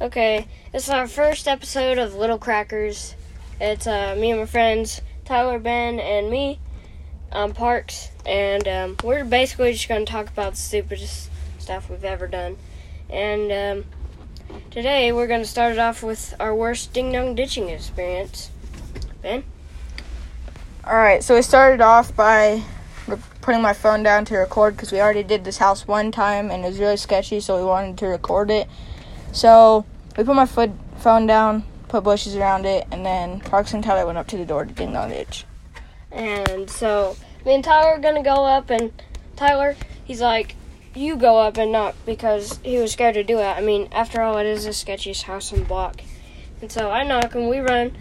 Okay, it's our first episode of Little Crackers. It's uh, me and my friends, Tyler, Ben, and me, um, Parks, and um, we're basically just going to talk about the stupidest stuff we've ever done. And um, today we're going to start it off with our worst ding dong ditching experience. Ben? All right, so we started off by putting my phone down to record because we already did this house one time and it was really sketchy, so we wanted to record it. So we put my foot phone down, put bushes around it, and then Parks and Tyler went up to the door to ding dong ditch. And so me and Tyler are gonna go up, and Tyler, he's like, "You go up and knock," because he was scared to do it. I mean, after all, it is the sketchiest house the block. And so I knock, and we run,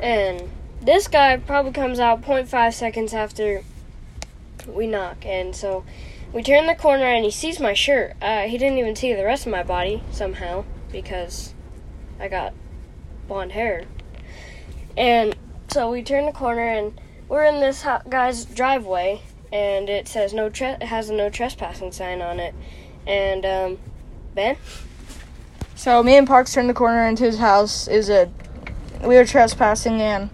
and this guy probably comes out 0.5 seconds after we knock, and so we turn the corner, and he sees my shirt. Uh, he didn't even see the rest of my body somehow because I got blonde hair. And so we turn the corner, and we're in this guy's driveway, and it says no tre- it has a no trespassing sign on it. And um, Ben, So me and Parks turned the corner into his house. Is a we were trespassing and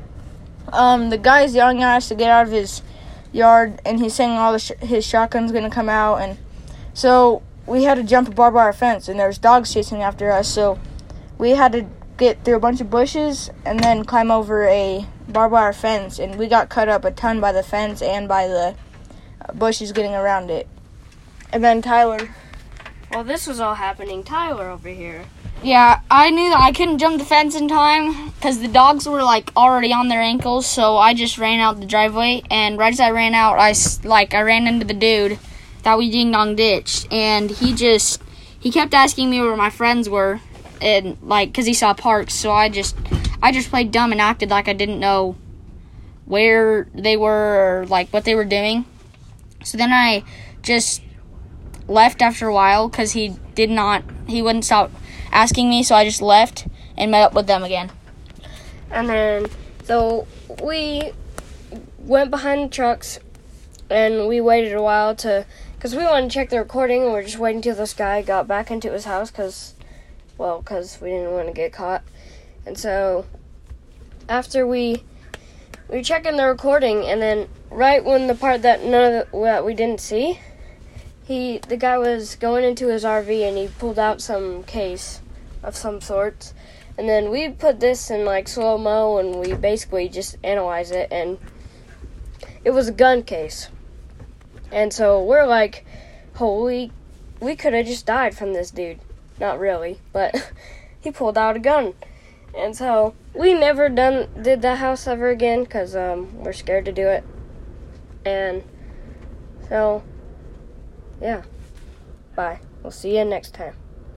um the guy's yelling at us to get out of his yard and he's saying all the sh- his shotgun's gonna come out and so we had to jump a barbed wire fence and there's dogs chasing after us so we had to get through a bunch of bushes and then climb over a barbed wire fence and we got cut up a ton by the fence and by the bushes getting around it and then Tyler while this was all happening, Tyler over here. Yeah, I knew that I couldn't jump the fence in time because the dogs were like already on their ankles. So I just ran out the driveway, and right as I ran out, I like I ran into the dude that we ding dong ditched, and he just he kept asking me where my friends were, and like because he saw parks. So I just I just played dumb and acted like I didn't know where they were or like what they were doing. So then I just left after a while because he did not he wouldn't stop asking me so i just left and met up with them again And then, so we went behind the trucks and we waited a while to, because we wanted to check the recording and we are just waiting till this guy got back into his house because, well, because we didn't want to get caught. And so, after we, we were checking the recording and then right when the part that none of the, that we didn't see, he, the guy was going into his RV and he pulled out some case of some sorts. And then we put this in like slow mo and we basically just analyze it and it was a gun case. And so we're like, holy, we could have just died from this dude. Not really, but he pulled out a gun. And so we never done did that house ever again because um, we're scared to do it. And so, yeah. Bye. We'll see you next time.